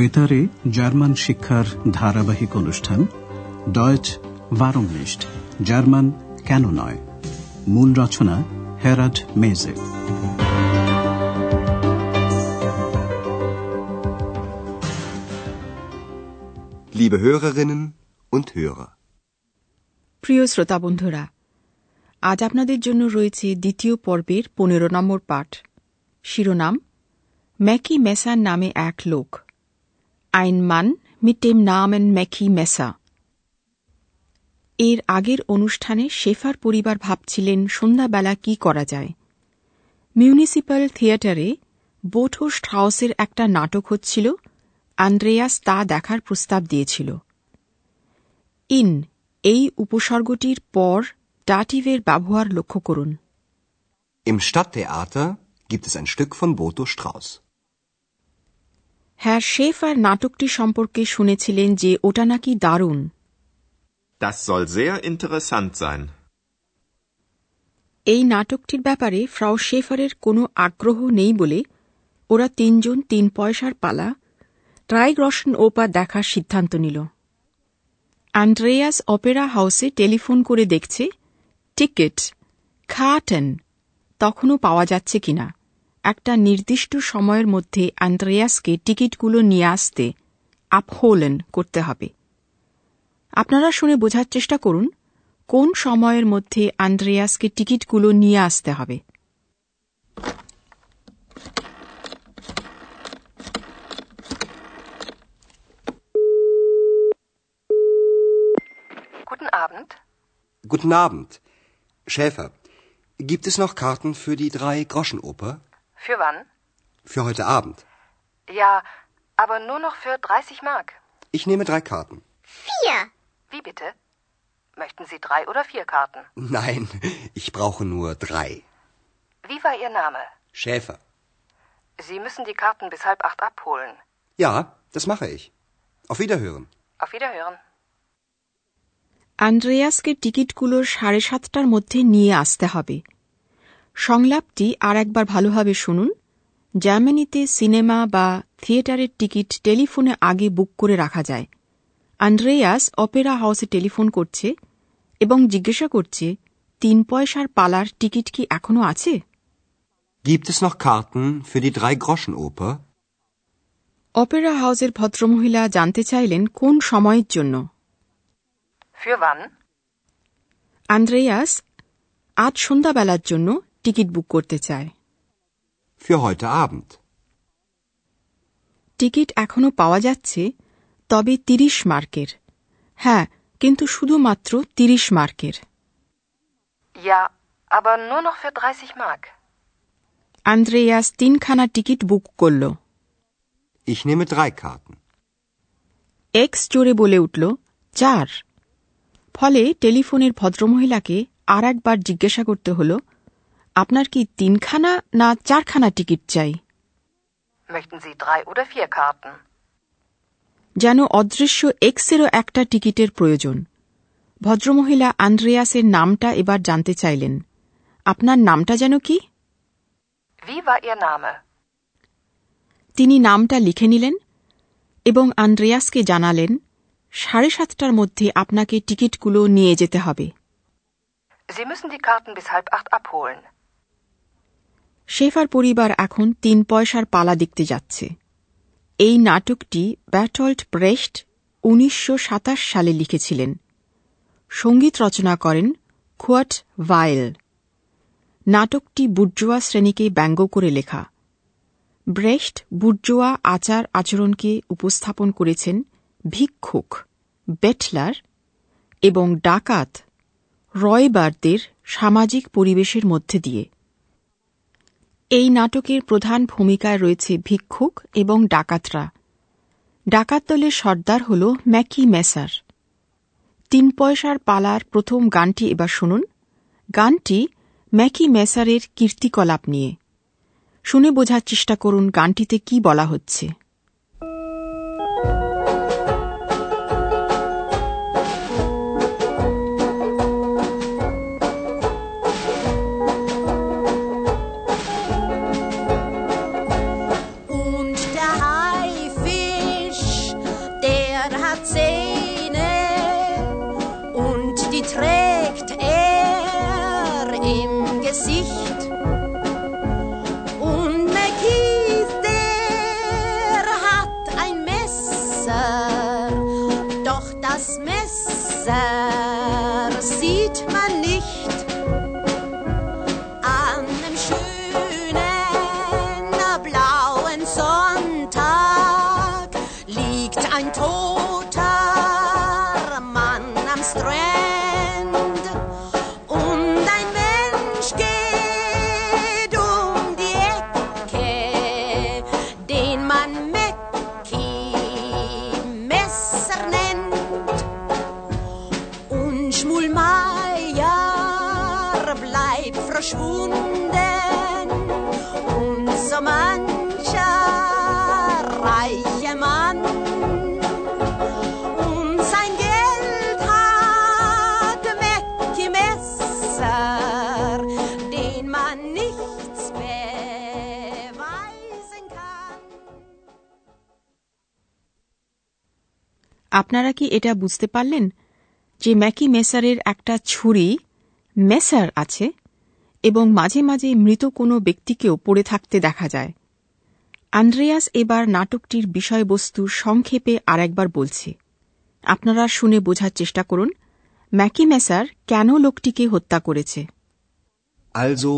বেতারে জার্মান শিক্ষার ধারাবাহিক অনুষ্ঠান ডয়েচ ভারমনিস্ট জার্মান কেন নয়? মূল রচনা হেরাড মেজে Liebe Hörerinnen und Hörer. প্রিয় শ্রোতা বন্ধুরা আজ আপনাদের জন্য রয়েছে দ্বিতীয় পর্বের পনেরো নম্বর পাঠ। শিরোনাম ম্যাকি মেসার নামে এক লোক। আইন মান মিটেম নামেন ম্যাকি মেসা এর আগের অনুষ্ঠানে শেফার পরিবার ভাবছিলেন সন্ধ্যাবেলা কি করা যায়। মিউনিসিপ্যাল থিয়েটারে বোঠো স্ট্রাউসের একটা নাটক হচ্ছিল, আন্দ্রেয়াস তা দেখার প্রস্তাব দিয়েছিল। ইন, এই উপসর্গটির পর ডাটিভের ব্যবহার লক্ষ্য করুন। Im Stadttheater gibt es ein Stück von Boto. হ্যাঁ শেফ আর নাটকটি সম্পর্কে শুনেছিলেন যে ওটা নাকি দারুণ। Das soll sehr interessant sein. এই নাটকটির ব্যাপারে ফ্রাউ শেফারের কোনো আগ্রহ নেই বলে ওরা তিনজন তিন পয়সার পালা ট্রাইগ্রসন ওপা দেখার সিদ্ধান্ত নিল। অ্যান্ড্রেয়াস অপেরা হাউসে টেলিফোন করে দেখছে টিকিট খাটেন তখনও পাওয়া যাচ্ছে কিনা। একটা নির্দিষ্ট সময়ের মধ্যে অ্যান্ড্রেয়াসকে টিকিটগুলো নিয়ে আসতে আপহোলেন করতে হবে আপনারা শুনে বোঝার চেষ্টা করুন কোন সময়ের মধ্যে আন্দ্রেয়াসকে টিকিটগুলো নিয়ে আসতে হবে Guten Abend. Guten Abend. Schäfer, gibt es noch Karten für die Drei-Groschen-Oper? Für wann? Für heute Abend. Ja, aber nur noch für 30 Mark. Ich nehme drei Karten. Vier. Wie bitte? Möchten Sie drei oder vier Karten? Nein, ich brauche nur drei. Wie war Ihr Name? Schäfer. Sie müssen die Karten bis halb acht abholen. Ja, das mache ich. Auf Wiederhören. Auf Wiederhören. আন্দ্রেয়াসকে টিকিটগুলো সাড়ে সাতটার মধ্যে নিয়ে আসতে হবে সংলাপটি আর একবার ভালোভাবে শুনুন জার্মানিতে সিনেমা বা থিয়েটারের টিকিট টেলিফোনে আগে বুক করে রাখা যায় আন্দ্রেয়াস অপেরা হাউসে টেলিফোন করছে এবং জিজ্ঞাসা করছে তিন পয়সার পালার টিকিট কি এখনও আছে Gibt es noch Karten für die Drei-Groschen-Oper? Opera হাউসের ভদ্রমহিলা জানতে চাইলেন কোন সময়ের জন্য Für wann? আন্দ্রেয়াস আজ সন্ধ্যাবেলার জন্য টিকিট বুক করতে চায় Für heute Abend. টিকিট এখনও পাওয়া যাচ্ছে তবে তিরিশ মার্কের হ্যাঁ কিন্তু শুধুমাত্র তিরিশ মার্কের Ja, aber nur noch für 30 Mark. Andreas তিনখানা টিকিট বুক করল Ich nehme drei Karten. এক্স জোরে বলে উঠল চার ফলে টেলিফোনের ভদ্রমহিলাকে আর একবার জিজ্ঞাসা করতে হল আপনার কি তিনখানা না চারখানা টিকিট চাই Möchten Sie drei oder vier Karten? যেন অদৃশ্য এক্সেরও একটা টিকিটের প্রয়োজন ভদ্রমহিলা আন্দ্রেয়াসের নামটা এবার জানতে চাইলেন আপনার নামটা যেন কি? তিনি নামটা লিখে নিলেন এবং আন্দ্রেয়াসকে জানালেন সাড়ে সাতটার মধ্যে আপনাকে টিকিটগুলো নিয়ে যেতে হবে Sie müssen die Karten bis halb acht abholen. Schaefer পরিবার এখন তিন পয়সার পালা দেখতে যাচ্ছে। এই নাটকটি ব্যাটল্ট ব্রেস্ট উনিশশো সালে লিখেছিলেন। সংগীত রচনা করেন খুয়াট ভাইল নাটকটি বুর্জোয়া শ্রেণীকে ব্যঙ্গ করে লেখা। ব্রেস্ট বুর্জোয়া আচার আচরণকে উপস্থাপন করেছেন ভিক্ষুক, বেটলার এবং ডাকাত রয়বারদের সামাজিক পরিবেশের মধ্যে দিয়ে। এই নাটকের প্রধান ভূমিকায় রয়েছে ভিক্ষুক এবং ডাকাতরা। ডাকাত দলের সর্দার হল ম্যাকি মেসার। তিন পয়সার পালার প্রথম গানটি এবার শুনুন। গানটি ম্যাকি মেসারের কীর্তিকলাপ নিয়ে। শুনে বোঝার চেষ্টা করুন গানটিতে কি বলা হচ্ছে। আপনারা কি এটা বুঝতে পারলেন যে ম্যাকি মেসারের একটা ছুরি মেসার আছে এবং মাঝে মাঝে মৃত কোনো ব্যক্তিকেও পড়ে থাকতে দেখা যায় আন্দ্রেয়াস এবার নাটকটির বিষয়বস্তু সংক্ষেপে আরেকবার বলছে আপনারা শুনে বোঝার চেষ্টা করুন ম্যাকি মেসার কেন লোকটিকে হত্যা করেছে Also,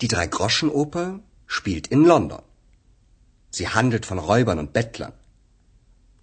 die Drei-Groschen-Oper spielt in London. Sie handelt von Räubern und Bettlern.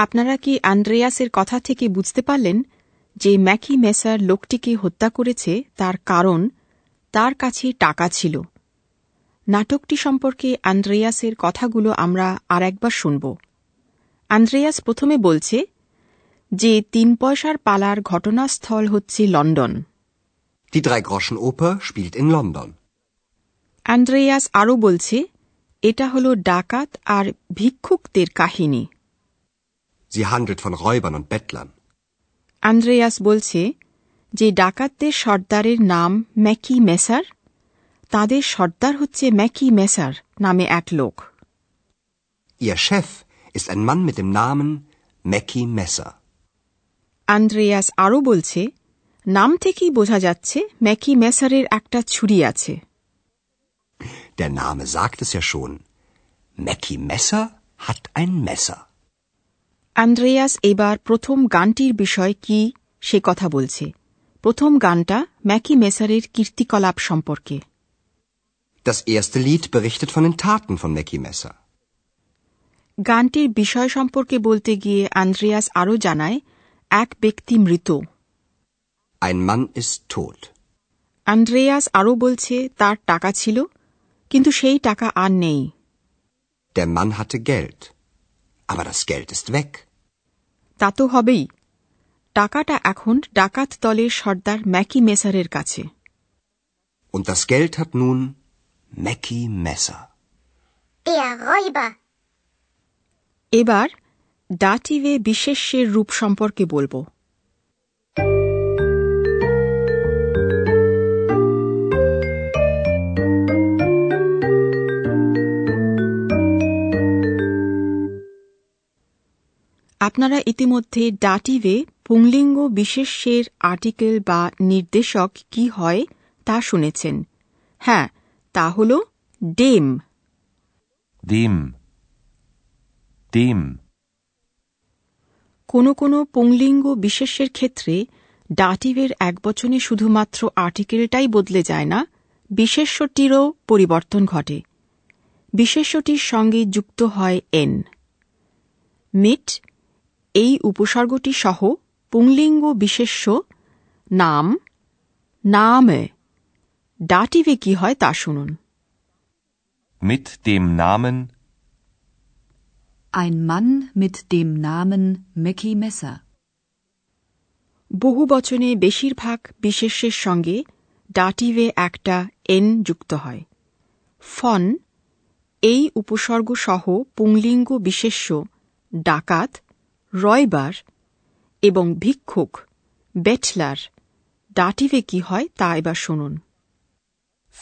আপনারা কি আন্দ্রেয়াসের কথা থেকে বুঝতে পারলেন যে ম্যাকি মেসার লোকটিকে হত্যা করেছে তার কারণ তার কাছে টাকা ছিল? নাটকটি সম্পর্কে আন্দ্রেয়াসের কথাগুলো আমরা আর একবার শুনব। আন্দ্রেয়াস প্রথমে বলছে যে তিন পয়সার পালার ঘটনাস্থল হচ্ছে London. Die Drei-Groschen-Oper spielt in London. Andreas আরও বলছে এটা হল ডাকাত আর ভিক্ষুকদের কাহিনী। Sie handelt von Räubern und Bettlern. Andreas বলছে যে ডাকাতদের সর্দারের নাম ম্যাকি মেসার তাদের সর্দার হচ্ছে ম্যাকি মেসার নামে এক লোক Ihr Chef ist ein Mann mit dem Namen Mackie Messer. Andreas আরও বলছে নাম থেকেই বোঝা যাচ্ছে ম্যাকি মেসারের একটা ছুরি আছে Der Name sagt es ja schon. Mackie Messer hat ein Messer. Andreas এবার প্রথম গানটির বিষয় কি সে কথা বলছে প্রথম গানটা ম্যাকি মেসারের কীর্তিকলাপ সম্পর্কে Das erste Lied berichtet von den Taten von Mackie Messer. গানটির বিষয় সম্পর্কে বলতে গিয়ে আন্দ্রেয়াস আরও জানায় এক ব্যক্তি মৃত Ein Mann ist tot. Andreas আরও বলছে তার টাকা ছিল কিন্তু সেই টাকা আর নেই Der Mann hatte Geld. Aber das Geld ist weg. তা তো হবেই টাকাটা এখন ডাকাত দলের সর্দার ম্যাকি মেসারের কাছে Und das Geld hat nun Mackie Messer. Der Räuber. এবার ডাটিভে বিশেষ্যের রূপ সম্পর্কে বলব আপনারা ইতিমধ্যে ডাটিভে পুংলিঙ্গ বিশেষ্যের আর্টিকেল বা নির্দেশক কি হয় তা শুনেছেন। হ্যাঁ তা হল ডেম। কোনো কোনো পুংলিঙ্গ বিশেষ্যের ক্ষেত্রে ডাটিভের এক একবচনে শুধুমাত্র আর্টিকেলটাই বদলে যায় না বিশেষ্যটিরও পরিবর্তন ঘটে। বিশেষ্যটির সঙ্গে যুক্ত হয় এন। মিট এই উপসর্গটি সহ পুংলিঙ্গ বিশেষ্য নাম নামে। ডাটিভে কি হয় তা শুনুন। Mit dem Namen, Ein Mann mit dem Namen Mackie Messer. বহু বচনে বেশিরভাগ বিশেষ্যের সঙ্গে ডাটিভে একটা এন যুক্ত হয়। ফন এই উপসর্গ সহ পুংলিঙ্গ বিশেষ্য ডাকাত রয়বার এবং ভিক্ষুক বেটলার ডাটিভে কি হয় তা এবার শুনুন।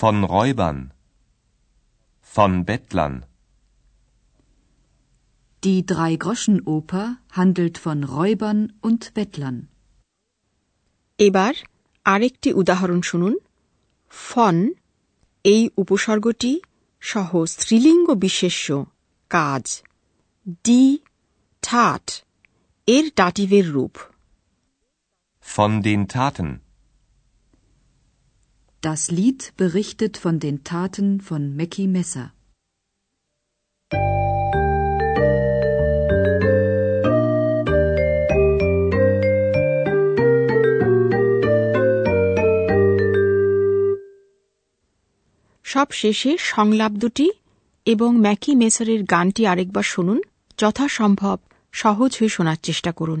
von Räubern, von Bettlern, Die Drei-Groschen-Oper handelt von Räubern und Bettlern. এবার আরেকটি উদাহরণ শুনুন। ফন এই উপসর্গটি সহ স্ত্রীলিঙ্গ বিশেষ্য কাজ। ডি ঠাট এর ডাটিভের রূপ Von den Taten. Das Lied berichtet von den Taten von Mackie Messer. সব শেষে সংলাপ দুটি এবং ম্যাকি মেসারের গানটি আরেকবার শুনুন যথাসম্ভব সহজ হয়ে শোনার চেষ্টা করুন।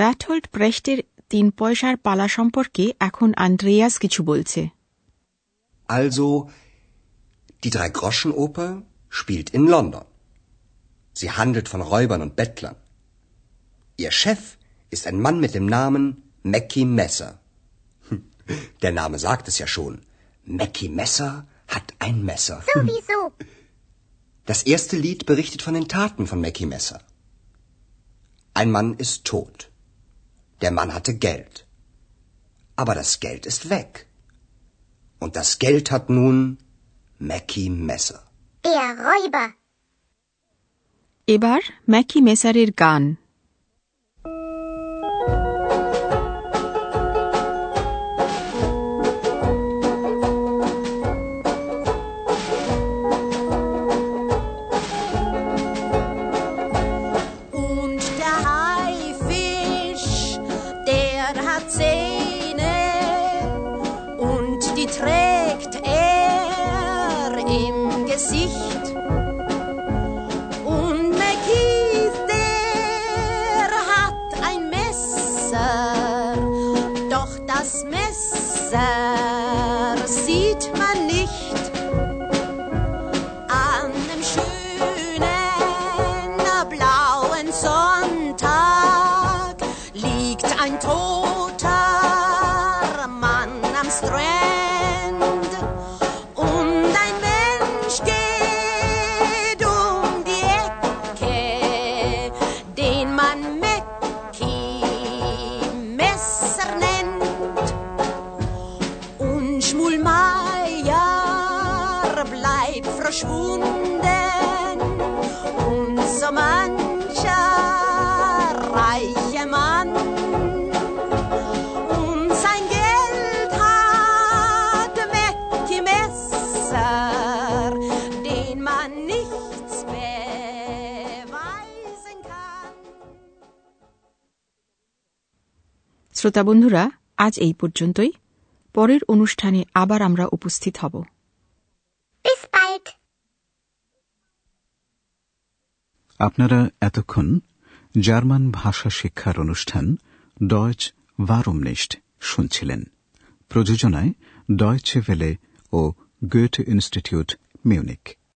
ব্যাটল্ড ব্রেস্টের তিন পয়সার পালা সম্পর্কে এখন আন্দ্রেয়াস কিছু বলছে Also, die Drei-Groschen-Oper spielt in London. Sie handelt von Räubern und Bettlern. Ihr Chef ist ein Mann mit dem Namen Mackie Messer. Hm, Der Name sagt es ja schon. Mackie Messer hat ein Messer. Sowieso. Das erste Lied berichtet von den Taten von Mackie Messer. Ein Mann ist tot. Der Mann hatte Geld. Aber das Geld ist weg. Und das Geld hat nun Mackie Messer. Der Räuber. এবার Mackie মেসারের গান শ্রোতা বন্ধুরা আজ এই পর্যন্তই। পরের অনুষ্ঠানে আবার আমরা উপস্থিত হব। আপনারা এতক্ষণ জার্মান ভাষা শিক্ষার অনুষ্ঠান ডয়েচ ভারমনিস্ট শুনছিলেন। প্রযোজনায় ডয়েচে ভেলে ও গোয়েট ইনস্টিটিউট মিউনিক